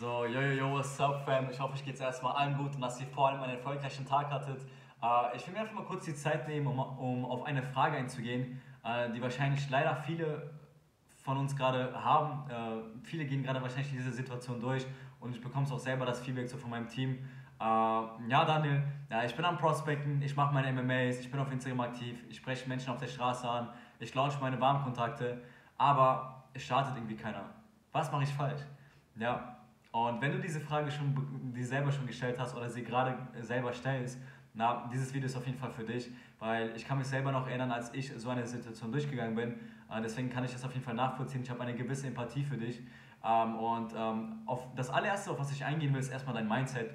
So, yo, yo, yo, what's up, fam? Ich hoffe, euch geht's erstmal allen gut und dass ihr vor allem einen erfolgreichen Tag hattet. Äh, ich will mir einfach mal kurz die Zeit nehmen, um, um auf eine Frage einzugehen, äh, die wahrscheinlich leider viele von uns gerade haben. Äh, viele gehen gerade wahrscheinlich diese Situation durch und ich bekomme es auch selber das Feedback so von meinem Team. Äh, ja, Daniel, ja, ich bin am Prospecten, ich mache meine MMAs, ich bin auf Instagram aktiv, ich spreche Menschen auf der Straße an, ich launche meine Warmkontakte, aber es startet irgendwie keiner. Was mache ich falsch? Ja, und wenn du diese Frage schon dir selber schon gestellt hast oder sie gerade selber stellst, na, dieses Video ist auf jeden Fall für dich, weil ich kann mich selber noch erinnern, als ich so eine Situation durchgegangen bin. Äh, deswegen kann ich das auf jeden Fall nachvollziehen. Ich habe eine gewisse Empathie für dich. Ähm, und ähm, auf das allererste, auf was ich eingehen will, ist erstmal dein Mindset.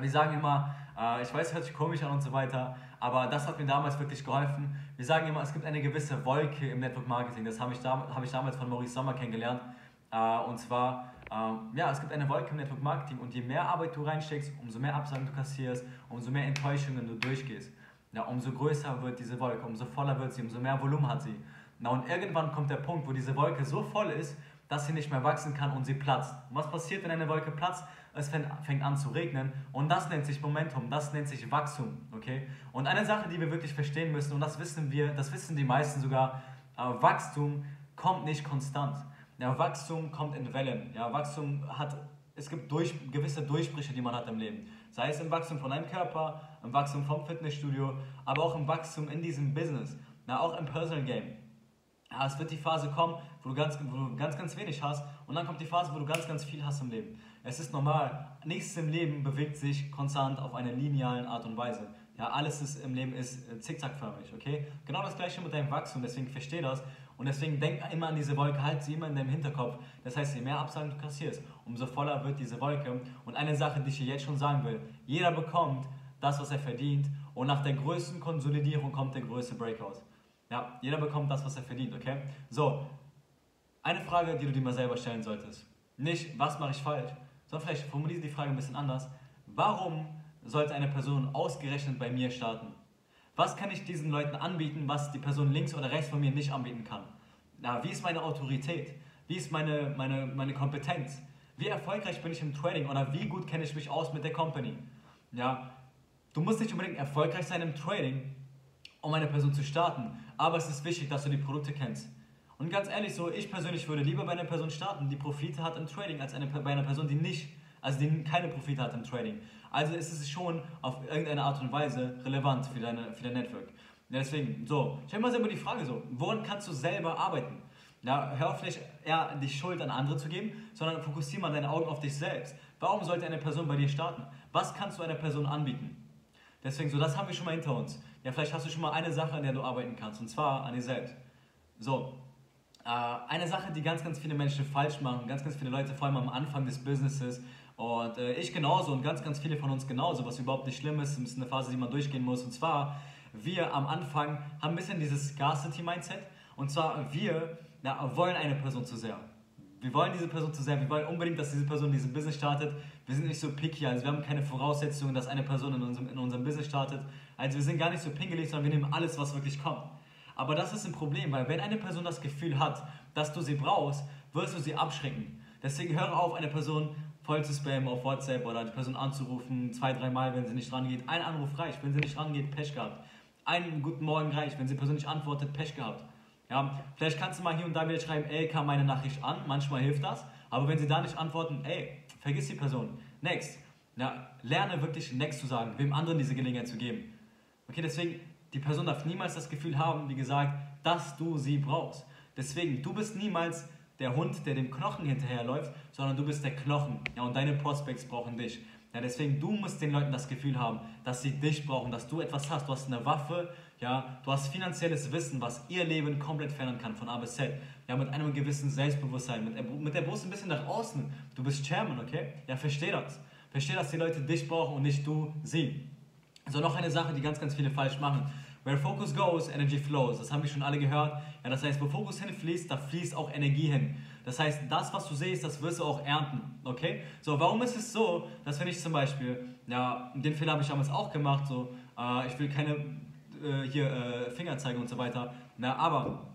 Wir sagen immer, äh, ich weiß, es hört sich komisch an und so weiter, aber das hat mir damals wirklich geholfen. Wir sagen immer, es gibt eine gewisse Wolke im Network Marketing. Das habe ich, damals von Maurice Sommer kennengelernt. Äh, und zwar, ähm, ja, es gibt eine Wolke im Network Marketing und je mehr Arbeit du reinsteckst, umso mehr Absagen du kassierst, umso mehr Enttäuschungen du durchgehst. Ja, umso größer wird diese Wolke, umso voller wird sie, umso mehr Volumen hat sie. Na, und irgendwann kommt der Punkt, wo diese Wolke so voll ist, dass sie nicht mehr wachsen kann und sie platzt. Und was passiert, wenn eine Wolke platzt? Es fängt an zu regnen und das nennt sich Momentum, das nennt sich Wachstum, okay? Und eine Sache, die wir wirklich verstehen müssen und das wissen wir, das wissen die meisten sogar, äh, Wachstum kommt nicht konstant. Ja, Wachstum kommt in Wellen. Ja, Wachstum hat, es gibt durch, gewisse Durchbrüche, die man hat im Leben. Sei es im Wachstum von einem Körper, im Wachstum vom Fitnessstudio, aber auch im Wachstum in diesem Business. Ja, auch im Personal Game. Ja, es wird die Phase kommen, wo du, ganz, wo du ganz, ganz wenig hast und dann kommt die Phase, wo du ganz, ganz viel hast im Leben. Es ist normal. Nichts im Leben bewegt sich konstant auf einer linearen Art und Weise. Ja, alles ist, im Leben ist zickzackförmig, okay? Genau das gleiche mit deinem Wachstum, deswegen versteh das und deswegen denk immer an diese Wolke, halt sie immer in deinem Hinterkopf. Das heißt, je mehr Absagen du kassierst, umso voller wird diese Wolke. Und eine Sache, die ich dir jetzt schon sagen will, jeder bekommt das, was er verdient und nach der größten Konsolidierung kommt der größte Breakout. Ja, jeder bekommt das, was er verdient, okay? So, eine Frage, die du dir mal selber stellen solltest. Nicht, was mache ich falsch, sondern vielleicht formuliere die Frage ein bisschen anders. Warum sollte eine Person ausgerechnet bei mir starten? Was kann ich diesen Leuten anbieten, was die Person links oder rechts von mir nicht anbieten kann? Na, wie ist meine Autorität? Wie ist meine, meine, meine Kompetenz? Wie erfolgreich bin ich im Trading oder wie gut kenne ich mich aus mit der Company? Ja, du musst nicht unbedingt erfolgreich sein im Trading, um eine Person zu starten, aber es ist wichtig, dass du die Produkte kennst. Und ganz ehrlich, so ich persönlich würde lieber bei einer Person starten, die Profite hat im Trading, als eine, bei einer Person, die nicht, also die keine Profite hat im Trading. Also ist es schon auf irgendeine Art und Weise relevant für, deine, für dein Network. Deswegen, so, stell mal selber die Frage so, woran kannst du selber arbeiten? Ja, hör auf nicht eher die Schuld an andere zu geben, sondern fokussiere mal deine Augen auf dich selbst. Warum sollte eine Person bei dir starten? Was kannst du einer Person anbieten? Deswegen, so, das haben wir schon mal hinter uns. Ja, vielleicht hast du schon mal eine Sache, an der du arbeiten kannst, und zwar an dir selbst. So, äh, eine Sache, die ganz, ganz viele Menschen falsch machen, ganz, ganz viele Leute, vor allem am Anfang des Businesses, und äh, ich genauso und ganz, ganz viele von uns genauso, was überhaupt nicht schlimm ist, ist eine Phase, die man durchgehen muss. Und zwar, wir am Anfang haben ein bisschen dieses Scarcity-Mindset. Und zwar, wir na, wollen eine Person zu sehr. Wir wollen diese Person zu sehr. Wir wollen unbedingt, dass diese Person dieses Business startet. Wir sind nicht so picky, also wir haben keine Voraussetzungen, dass eine Person in unserem, in unserem Business startet. Also wir sind gar nicht so pingelig, sondern wir nehmen alles, was wirklich kommt. Aber das ist ein Problem, weil wenn eine Person das Gefühl hat, dass du sie brauchst, wirst du sie abschrecken. Deswegen höre auf, eine Person voll zu spammen auf WhatsApp oder die Person anzurufen, zwei, dreimal, wenn sie nicht rangeht. Ein Anruf reicht, wenn sie nicht rangeht, Pech gehabt. Einen guten Morgen reicht, wenn die Person nicht antwortet, Pech gehabt. Ja, vielleicht kannst du mal hier und da wieder schreiben, ey, kam meine Nachricht an, manchmal hilft das, aber wenn sie da nicht antworten, ey, vergiss die Person. Next. Ja, lerne wirklich next zu sagen, wem anderen diese Gelegenheit zu geben. Okay, deswegen, die Person darf niemals das Gefühl haben, wie gesagt, dass du sie brauchst. Deswegen, du bist niemals der Hund, der dem Knochen hinterherläuft, sondern du bist der Knochen. Ja, und deine Prospects brauchen dich. Ja, deswegen, du musst den Leuten das Gefühl haben, dass sie dich brauchen, dass du etwas hast. Du hast eine Waffe, ja, du hast finanzielles Wissen, was ihr Leben komplett verändern kann, von A bis Z. Ja, mit einem gewissen Selbstbewusstsein, mit, mit der Brust ein bisschen nach außen. Du bist Chairman, okay? Ja, versteh das. Versteh, dass die Leute dich brauchen und nicht du sie. So, noch eine Sache, die ganz, ganz viele falsch machen. Where focus goes, energy flows. Das haben wir schon alle gehört. Ja, das heißt, wo Fokus hinfließt, da fließt auch Energie hin. Das heißt, das, was du siehst, das wirst du auch ernten. Okay? So, warum ist es so, dass wenn ich zum Beispiel, ja, den Fehler habe ich damals auch gemacht, so, äh, ich will keine äh, hier äh, Finger zeigen und so weiter. Na, aber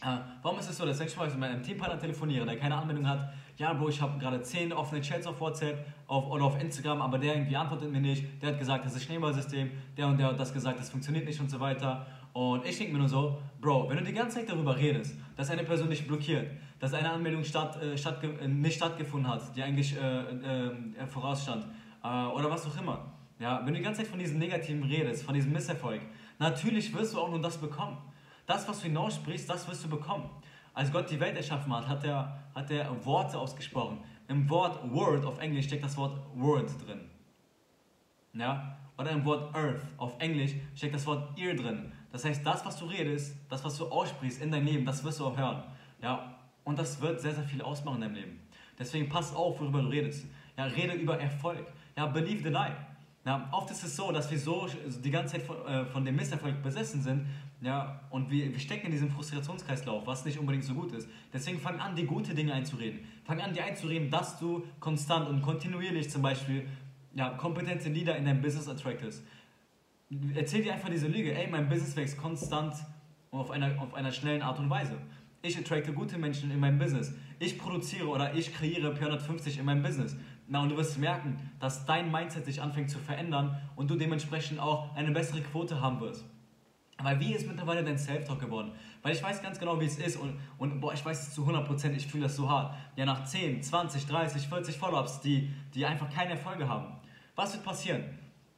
Äh, warum ist es so, dass wenn ich mal mit meinem Teampartner telefoniere, der keine Anmeldung hat, ja, Bro, ich habe gerade 10 offene Chats auf WhatsApp auf, oder auf Instagram, aber der irgendwie antwortet mir nicht, der hat gesagt, das ist Schneeballsystem, der und der hat das gesagt, das funktioniert nicht und so weiter. Und ich denke mir nur so, Bro, wenn du die ganze Zeit darüber redest, dass eine Person dich blockiert, dass eine Anmeldung statt, äh, statt, äh, nicht stattgefunden hat, die eigentlich äh, äh, vorausstand, oder was auch immer. Ja, wenn du die ganze Zeit von diesem Negativen redest, von diesem Misserfolg, natürlich wirst du auch nur das bekommen. Das, was du hinaussprichst, das wirst du bekommen. Als Gott die Welt erschaffen hat, hat er, hat er Worte ausgesprochen. Im Wort Word auf Englisch steckt das Wort Word drin. Ja? Oder im Wort Earth auf Englisch steckt das Wort Ear drin. Das heißt, das, was du redest, das, was du aussprichst in deinem Leben, das wirst du auch hören. Ja? Und das wird sehr, sehr viel ausmachen in deinem Leben. Deswegen pass auf, worüber du redest. Ja, rede über Erfolg. Ja, believe the lie. Ja, oft ist es so, dass wir so die ganze Zeit von, äh, von dem Misserfolg besessen sind ja, und wir, wir stecken in diesem Frustrationskreislauf, was nicht unbedingt so gut ist. Deswegen fang an, die gute Dinge einzureden. Fang an, dir einzureden, dass du konstant und kontinuierlich zum Beispiel ja, kompetente Leader in deinem Business attractest. Erzähl dir einfach diese Lüge, ey, mein Business wächst konstant auf einer, auf einer schnellen Art und Weise. Ich attracte gute Menschen in meinem Business. Ich produziere oder ich kreiere P150 in meinem Business. Na, und du wirst merken, dass dein Mindset sich anfängt zu verändern und du dementsprechend auch eine bessere Quote haben wirst. Weil wie ist mittlerweile dein Self-Talk geworden? Weil ich weiß ganz genau, wie es ist und, und boah, ich weiß es zu 100%, ich fühle das so hart. Ja, nach 10, 20, 30, 40 Follow-ups, die, die einfach keine Erfolge haben. Was wird passieren?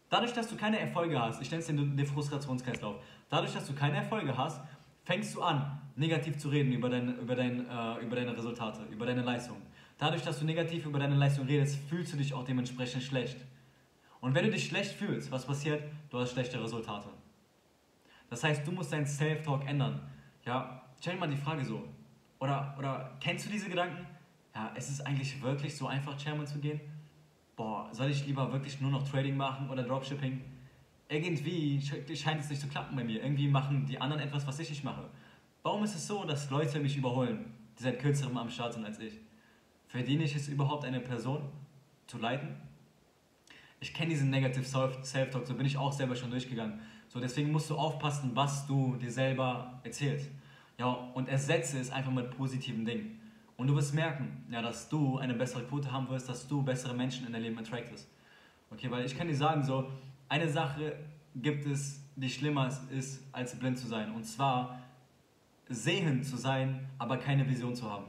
Dadurch, dass du keine Erfolge hast, ich nenne es den, den Frustrationskreislauf, dadurch, dass du keine Erfolge hast, fängst du an, negativ zu reden über, dein, über, dein, äh, über deine Resultate, über deine Leistung. Dadurch, dass du negativ über deine Leistung redest, fühlst du dich auch dementsprechend schlecht. Und wenn du dich schlecht fühlst, was passiert? Du hast schlechte Resultate. Das heißt, du musst deinen Self-Talk ändern. Ja, stell dir mal die Frage so. Oder, oder kennst du diese Gedanken? Ja, ist es eigentlich wirklich so einfach, Chairman zu gehen? Boah, soll ich lieber wirklich nur noch Trading machen oder Dropshipping? Irgendwie scheint es nicht zu klappen bei mir. Irgendwie machen die anderen etwas, was ich nicht mache. Warum ist es so, dass Leute mich überholen, die seit kürzerem am Start sind als ich? Verdiene ich es überhaupt, eine Person zu leiten? Ich kenne diesen Negative Self-Talk, so bin ich auch selber schon durchgegangen. So, deswegen musst du aufpassen, was du dir selber erzählst. Ja, und ersetze es einfach mit positiven Dingen. Und du wirst merken, ja, dass du eine bessere Quote haben wirst, dass du bessere Menschen in dein Leben attractest. Okay, weil ich kann dir sagen, so, eine Sache gibt es, die schlimmer ist, als blind zu sein. Und zwar sehend zu sein, aber keine Vision zu haben.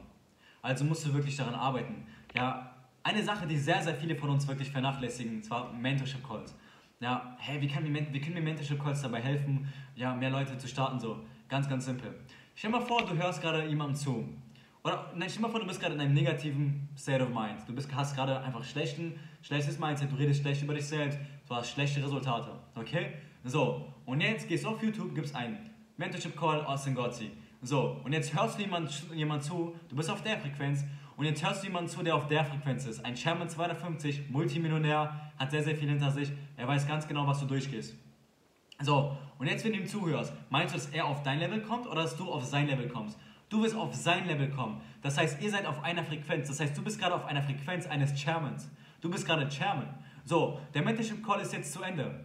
Also musst du wirklich daran arbeiten. Ja, eine Sache, die sehr, sehr viele von uns wirklich vernachlässigen, zwar Mentorship Calls. Ja, hey, wie, kann mir, wie können mir Mentorship Calls dabei helfen, ja, mehr Leute zu starten? So, ganz, ganz simpel. Stell dir mal vor, du hörst gerade jemandem zu. Oder nein, stell dir mal vor, du bist gerade in einem negativen State of Mind. Du bist, hast gerade einfach schlechten, schlechtes Mindset, du redest schlecht über dich selbst, du hast schlechte Resultate. Okay? So, und jetzt gehst du auf YouTube, gibst ein Mentorship Call Austin Gotzi. So, und jetzt hörst du jemand, jemand zu, du bist auf der Frequenz und jetzt hörst du jemanden zu, der auf der Frequenz ist. Ein Sherman 250, Multimillionär, hat sehr, sehr viel hinter sich, er weiß ganz genau, was du durchgehst. So, und jetzt, wenn du ihm zuhörst, meinst du, dass er auf dein Level kommt oder dass du auf sein Level kommst? Du wirst auf sein Level kommen. Das heißt, ihr seid auf einer Frequenz. Das heißt, du bist gerade auf einer Frequenz eines Chairmans. Du bist gerade Chairman. So, der Mentorship Call ist jetzt zu Ende.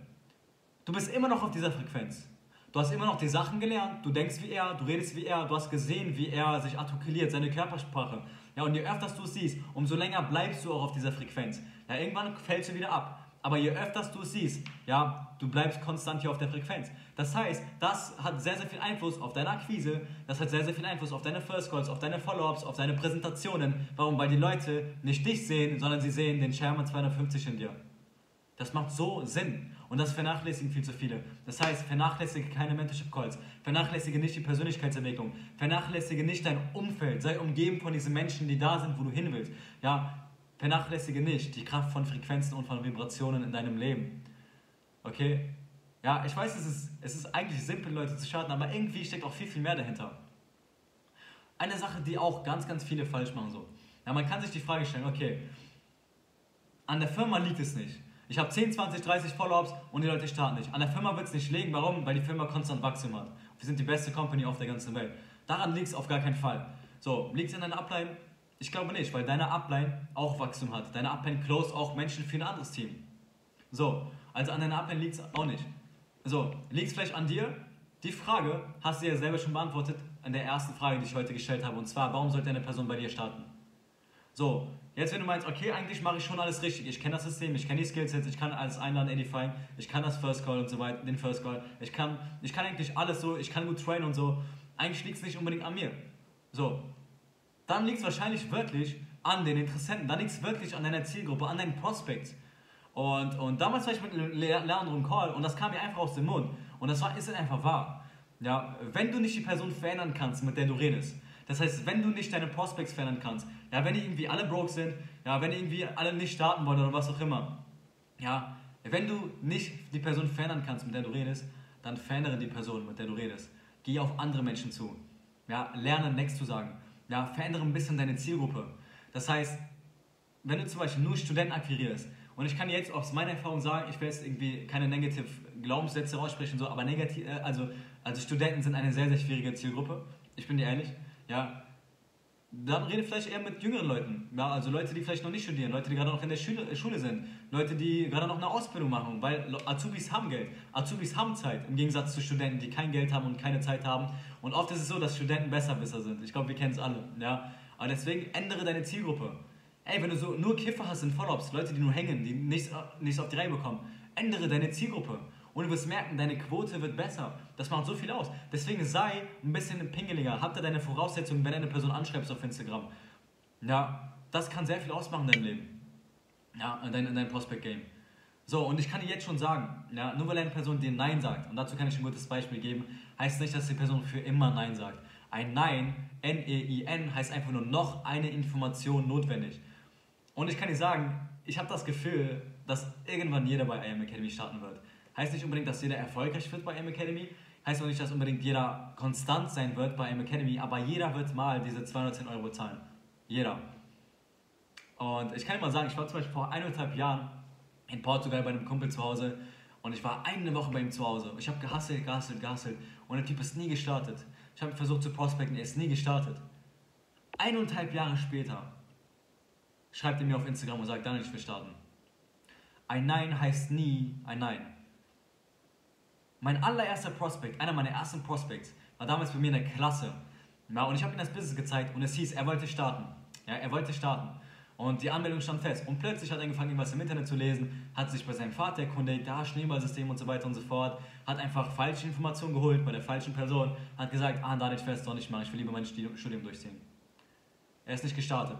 Du bist immer noch auf dieser Frequenz. Du hast immer noch die Sachen gelernt, du denkst wie er, du redest wie er, du hast gesehen, wie er sich artikuliert, seine Körpersprache. Ja, und je öfter du es siehst, umso länger bleibst du auch auf dieser Frequenz. Ja, irgendwann fällst du wieder ab. Aber je öfter du es siehst, ja, du bleibst konstant hier auf der Frequenz. Das heißt, das hat sehr, sehr viel Einfluss auf deine Akquise, das hat sehr, sehr viel Einfluss auf deine First Calls, auf deine Follow-ups, auf deine Präsentationen. Warum? Weil die Leute nicht dich sehen, sondern sie sehen den Sherman 250 in dir. Das macht so Sinn. Und das vernachlässigen viel zu viele. Das heißt, vernachlässige keine Mentorship Calls, vernachlässige nicht die Persönlichkeitsentwicklung, vernachlässige nicht dein Umfeld, sei umgeben von diesen Menschen, die da sind, wo du hin willst. Ja, vernachlässige nicht die Kraft von Frequenzen und von Vibrationen in deinem Leben. Okay? Ja, ich weiß, es ist, es ist eigentlich simpel, Leute zu schaden, aber irgendwie steckt auch viel, viel mehr dahinter. Eine Sache, die auch ganz, ganz viele falsch machen so. Ja, man kann sich die Frage stellen, okay, an der Firma liegt es nicht. Ich habe 10, 20, 30 Follow-ups und die Leute starten nicht. An der Firma wird es nicht liegen. Warum? Weil die Firma konstant Wachstum hat. Wir sind die beste Company auf der ganzen Welt. Daran liegt es auf gar keinen Fall. So, liegt es in deiner Upline? Ich glaube nicht, weil deine Upline auch Wachstum hat. Deine Upline close auch Menschen für ein anderes Team. So, also an deiner Upline liegt es auch nicht. So, liegt es vielleicht an dir? Die Frage hast du ja selber schon beantwortet. an der ersten Frage, die ich heute gestellt habe. Und zwar, warum sollte eine Person bei dir starten? So, jetzt wenn du meinst, okay, eigentlich mache ich schon alles richtig. Ich kenne das System, ich kenne die Skillsets, ich kann alles einladen, edifying, ich kann das First Call und so weiter, den First Call. Ich kann, ich kann eigentlich alles so, ich kann gut trainen und so. Eigentlich liegt es nicht unbedingt an mir. So, dann liegt es wahrscheinlich wirklich an den Interessenten, dann liegt es wirklich an deiner Zielgruppe, an deinen Prospects. Und, und damals war ich mit Leandro im Call und das kam mir einfach aus dem Mund. Und das war, ist einfach wahr. Ja, wenn du nicht die Person verändern kannst, mit der du redest, das heißt, wenn du nicht deine Prospects verändern kannst, ja, wenn die irgendwie alle broke sind, ja, wenn die irgendwie alle nicht starten wollen oder was auch immer, ja, wenn du nicht die Person verändern kannst, mit der du redest, dann verändere die Person, mit der du redest. Geh auf andere Menschen zu. Ja, lerne Next zu sagen. Ja, verändere ein bisschen deine Zielgruppe. Das heißt, wenn du zum Beispiel nur Studenten akquirierst, und ich kann jetzt aus meiner Erfahrung sagen, ich will jetzt irgendwie keine negative Glaubenssätze aussprechen, so, aber negativ, äh, also, also Studenten sind eine sehr, sehr schwierige Zielgruppe. Ich bin dir ehrlich. Ja, dann rede vielleicht eher mit jüngeren Leuten. Ja, also Leute, die vielleicht noch nicht studieren, Leute, die gerade noch in der Schule, Schule sind, Leute, die gerade noch eine Ausbildung machen, weil Azubis haben Geld, Azubis haben Zeit, im Gegensatz zu Studenten, die kein Geld haben und keine Zeit haben. Und oft ist es so, dass Studenten besser besser sind. Ich glaube, wir kennen es alle. Ja? Aber deswegen ändere deine Zielgruppe. Ey, wenn du so nur Kiffer hast in Follow-ups, Leute, die nur hängen, die nichts, nichts auf die Reihe bekommen, ändere deine Zielgruppe. Und du wirst merken, deine Quote wird besser. Das macht so viel aus. Deswegen sei ein bisschen pingeliger. Hab da deine Voraussetzungen, wenn eine Person anschreibst auf Instagram. Ja, das kann sehr viel ausmachen in deinem Leben. Ja, in deinem dein Prospect-Game. So, und ich kann dir jetzt schon sagen, ja, nur weil eine Person dir Nein sagt, und dazu kann ich ein gutes Beispiel geben, heißt nicht, dass die Person für immer Nein sagt. Ein Nein, N-E-I-N, heißt einfach nur noch eine Information notwendig. Und ich kann dir sagen, ich habe das Gefühl, dass irgendwann jeder bei IM Academy starten wird. Heißt nicht unbedingt, dass jeder erfolgreich wird bei IM Academy, heißt auch nicht, dass unbedingt jeder konstant sein wird bei IM Academy, aber jeder wird mal diese 210 Euro zahlen. Jeder. Und ich kann mal sagen, ich war zum Beispiel vor eineinhalb Jahren in Portugal bei einem Kumpel zu Hause und ich war eine Woche bei ihm zu Hause. Ich habe gehasselt, gehasselt, gehasselt und der Typ ist nie gestartet. Ich habe versucht zu prospecten, er ist nie gestartet. Eineinhalb Jahre später schreibt er mir auf Instagram und sagt, dann ich will starten. Ein Nein heißt nie ein Nein. Mein allererster Prospect, einer meiner ersten Prospects, war damals bei mir in der Klasse. Ja, und ich habe ihm das Business gezeigt und es hieß, er wollte starten. Ja, er wollte starten. Und die Anmeldung stand fest. Und plötzlich hat er angefangen, irgendwas im Internet zu lesen, hat sich bei seinem Vater erkundigt, da Schneeballsystem und so weiter und so fort, hat einfach falsche Informationen geholt bei der falschen Person, hat gesagt, ah, da ich fest doch nicht machen, ich will lieber mein Studium durchziehen. Er ist nicht gestartet.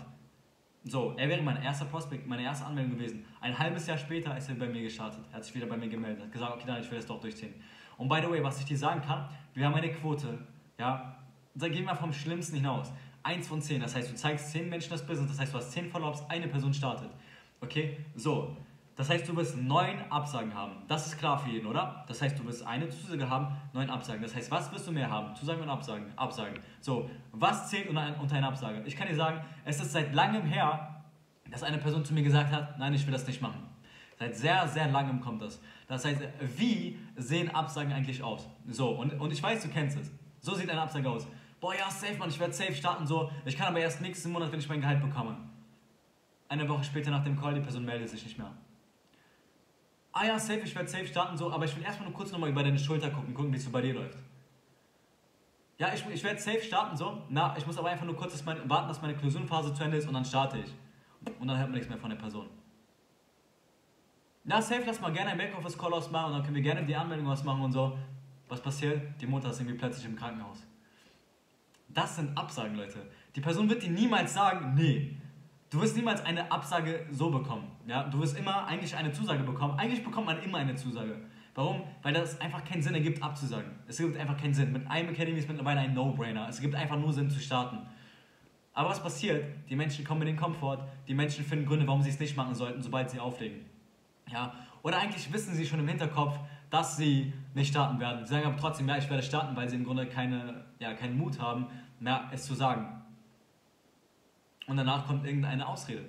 So, er wäre mein erster Prospect, meine erste Anmeldung gewesen. Ein halbes Jahr später ist er bei mir gestartet. Er hat sich wieder bei mir gemeldet, hat gesagt, okay, dann ich will es doch durchziehen. Und by the way, was ich dir sagen kann, wir haben eine Quote, ja, da gehen wir vom Schlimmsten hinaus. Eins von zehn, das heißt, du zeigst zehn Menschen das Business, das heißt, du hast zehn Follow-ups, eine Person startet. Okay, so, das heißt, du wirst neun Absagen haben. Das ist klar für jeden, oder? Das heißt, du wirst eine Zusage haben, neun Absagen. Das heißt, was wirst du mehr haben? Zusagen und Absagen. Absagen. So, was zählt unter, unter einer Absage? Ich kann dir sagen, es ist seit langem her, dass eine Person zu mir gesagt hat, nein, ich will das nicht machen. Seit sehr, sehr langem kommt das. Das heißt, wie sehen Absagen eigentlich aus? So, und, und ich weiß, du kennst es. So sieht eine Absage aus. Boah, ja, safe, Mann, ich werde safe starten, so. Ich kann aber erst nächsten Monat, wenn ich mein Gehalt bekomme. Eine Woche später nach dem Call, die Person meldet sich nicht mehr ah ja, safe, ich werde safe starten, so, aber ich will erstmal nur kurz nochmal über deine Schulter gucken, gucken, wie es so bei dir läuft. Ja, ich, ich werde safe starten, so, na, ich muss aber einfach nur kurz dass mein, warten, dass meine Klausurenphase zu Ende ist und dann starte ich. Und dann hört man nichts mehr von der Person. Na, safe, lass mal gerne ein Backoffice-Call ausmachen und dann können wir gerne die Anmeldung ausmachen und so. Was passiert? Die Mutter ist irgendwie plötzlich im Krankenhaus. Das sind Absagen, Leute. Die Person wird dir niemals sagen, nee, Du wirst niemals eine Absage so bekommen. Ja? Du wirst immer eigentlich eine Zusage bekommen. Eigentlich bekommt man immer eine Zusage. Warum? Weil das einfach keinen Sinn ergibt, abzusagen. Es gibt einfach keinen Sinn. Mit einem Academy ist mittlerweile ein No-Brainer. Es gibt einfach nur Sinn zu starten. Aber was passiert? Die Menschen kommen in den Komfort. Die Menschen finden Gründe, warum sie es nicht machen sollten, sobald sie auflegen. Ja? Oder eigentlich wissen sie schon im Hinterkopf, dass sie nicht starten werden. Sie sagen aber trotzdem, ja, ich werde starten, weil sie im Grunde keine, ja, keinen Mut haben, ja, es zu sagen und danach kommt irgendeine Ausrede.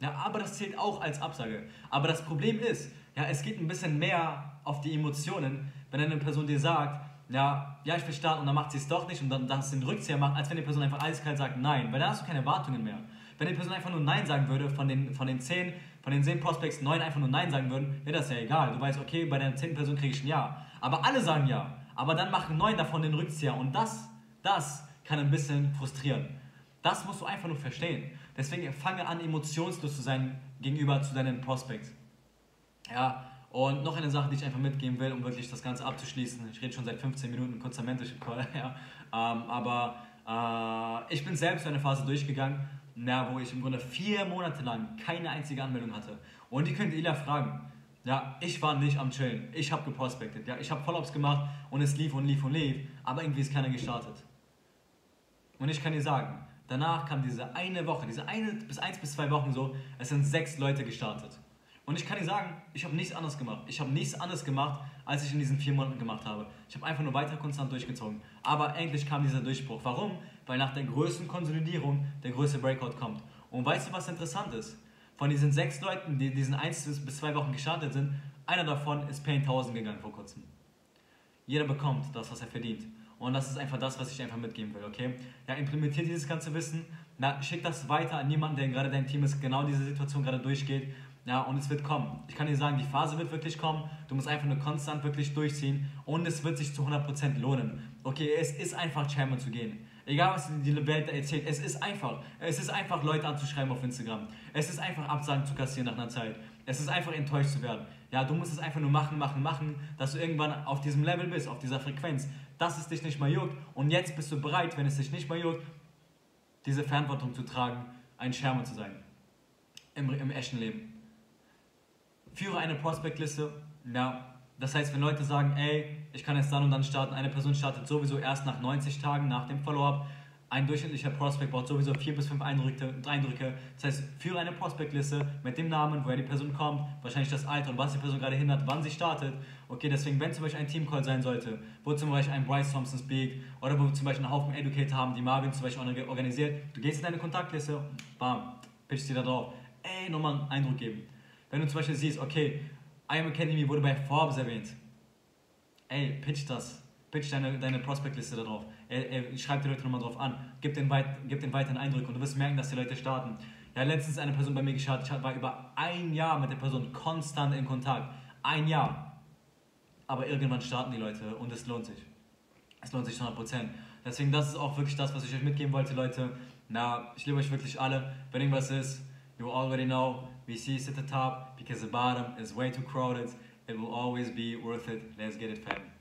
Ja, aber das zählt auch als Absage. Aber das Problem ist, ja, es geht ein bisschen mehr auf die Emotionen, wenn eine Person dir sagt, ja, ja, ich will starten und dann macht sie es doch nicht und dann dass sie den Rückzieher macht, als wenn die Person einfach eiskalt sagt Nein, weil dann hast du keine Erwartungen mehr. Wenn die Person einfach nur Nein sagen würde, von den, von den 10, von den 10 Prospects 9 einfach nur Nein sagen würden, wäre das ja egal. Du weißt, okay, bei der 10. Person kriege ich ein Ja. Aber alle sagen Ja. Aber dann machen 9 davon den Rückzieher und das, das kann ein bisschen frustrieren. Das musst du einfach nur verstehen. Deswegen fange an, emotionslos zu sein gegenüber zu deinen Prospects. Ja, und noch eine Sache, die ich einfach mitgeben will, um wirklich das Ganze abzuschließen. Ich rede schon seit 15 Minuten, kurzer Mentorship-Call, ja. Ähm, aber äh, ich bin selbst eine Phase durchgegangen, na, wo ich im Grunde vier Monate lang keine einzige Anmeldung hatte. Und die könnt ihr fragen. Ja, ich war nicht am Chillen. Ich habe geprospected. Ja, ich habe Follow-ups gemacht und es lief und lief und lief. Aber irgendwie ist keiner gestartet. Und ich kann dir sagen, danach kam diese eine Woche, diese eine bis eins bis zwei Wochen so, es sind sechs Leute gestartet. Und ich kann dir sagen, ich habe nichts anderes gemacht. Ich habe nichts anderes gemacht, als ich in diesen vier Monaten gemacht habe. Ich habe einfach nur weiter konstant durchgezogen. Aber endlich kam dieser Durchbruch. Warum? Weil nach der größten Konsolidierung der größte Breakout kommt. Und weißt du, was interessant ist? Von diesen sechs Leuten, die diesen eins bis zwei Wochen gestartet sind, einer davon ist Pay 1000 gegangen vor kurzem. Jeder bekommt das, was er verdient. Und das ist einfach das, was ich einfach mitgeben will, okay? Ja, implementiert dieses ganze Wissen, na, schick das weiter an jemanden, der gerade dein Team ist, genau diese Situation gerade durchgeht. Ja, und es wird kommen. Ich kann dir sagen, die Phase wird wirklich kommen. Du musst einfach nur konstant wirklich durchziehen und es wird sich zu 100% lohnen. Okay, es ist einfach, Chairman zu gehen. Egal, was die Welt erzählt, es ist einfach. Es ist einfach, Leute anzuschreiben auf Instagram. Es ist einfach, Absagen zu kassieren nach einer Zeit. Es ist einfach, enttäuscht zu werden. Ja, du musst es einfach nur machen, machen, machen, dass du irgendwann auf diesem Level bist, auf dieser Frequenz, dass es dich nicht mehr juckt. Und jetzt bist du bereit, wenn es dich nicht mehr juckt, diese Verantwortung zu tragen, ein Schermer zu sein. Im, im echten Leben. Führe eine Prospectliste. Ja, das heißt, wenn Leute sagen, ey, ich kann jetzt dann und dann starten, eine Person startet sowieso erst nach 90 Tagen nach dem Follow-up, ein durchschnittlicher Prospect braucht sowieso vier bis fünf Eindrücke, Eindrücke. Das heißt, führe eine Prospectliste mit dem Namen, woher die Person kommt, wahrscheinlich das Alter und was die Person gerade hindert, wann sie startet. Okay, deswegen, wenn zum Beispiel ein Teamcall sein sollte, wo zum Beispiel ein Bryce Thompson speakt oder wo wir zum Beispiel einen Haufen Educator haben, die Marvin zum Beispiel organisiert, du gehst in deine Kontaktliste, bam, pitchst dir da drauf. Ey, nochmal einen Eindruck geben. Wenn du zum Beispiel siehst, okay, IM Academy wurde bei Forbes erwähnt, ey, pitch das. Pitch deine, deine Prospectliste da drauf. Er, schreib die Leute nochmal drauf an. Gib den, weit, gib den weiteren Eindruck und du wirst merken, dass die Leute starten. Ja, letztens eine Person bei mir gestartet. Ich war über ein Jahr mit der Person konstant in Kontakt. Ein Jahr. Aber irgendwann starten die Leute und es lohnt sich. Es lohnt sich 100%. Deswegen, das ist auch wirklich das, was ich euch mitgeben wollte, Leute. Na, ich liebe euch wirklich alle. Wenn irgendwas ist, you already know, VC is at the top because the bottom is way too crowded. It will always be worth it. Let's get it, fam.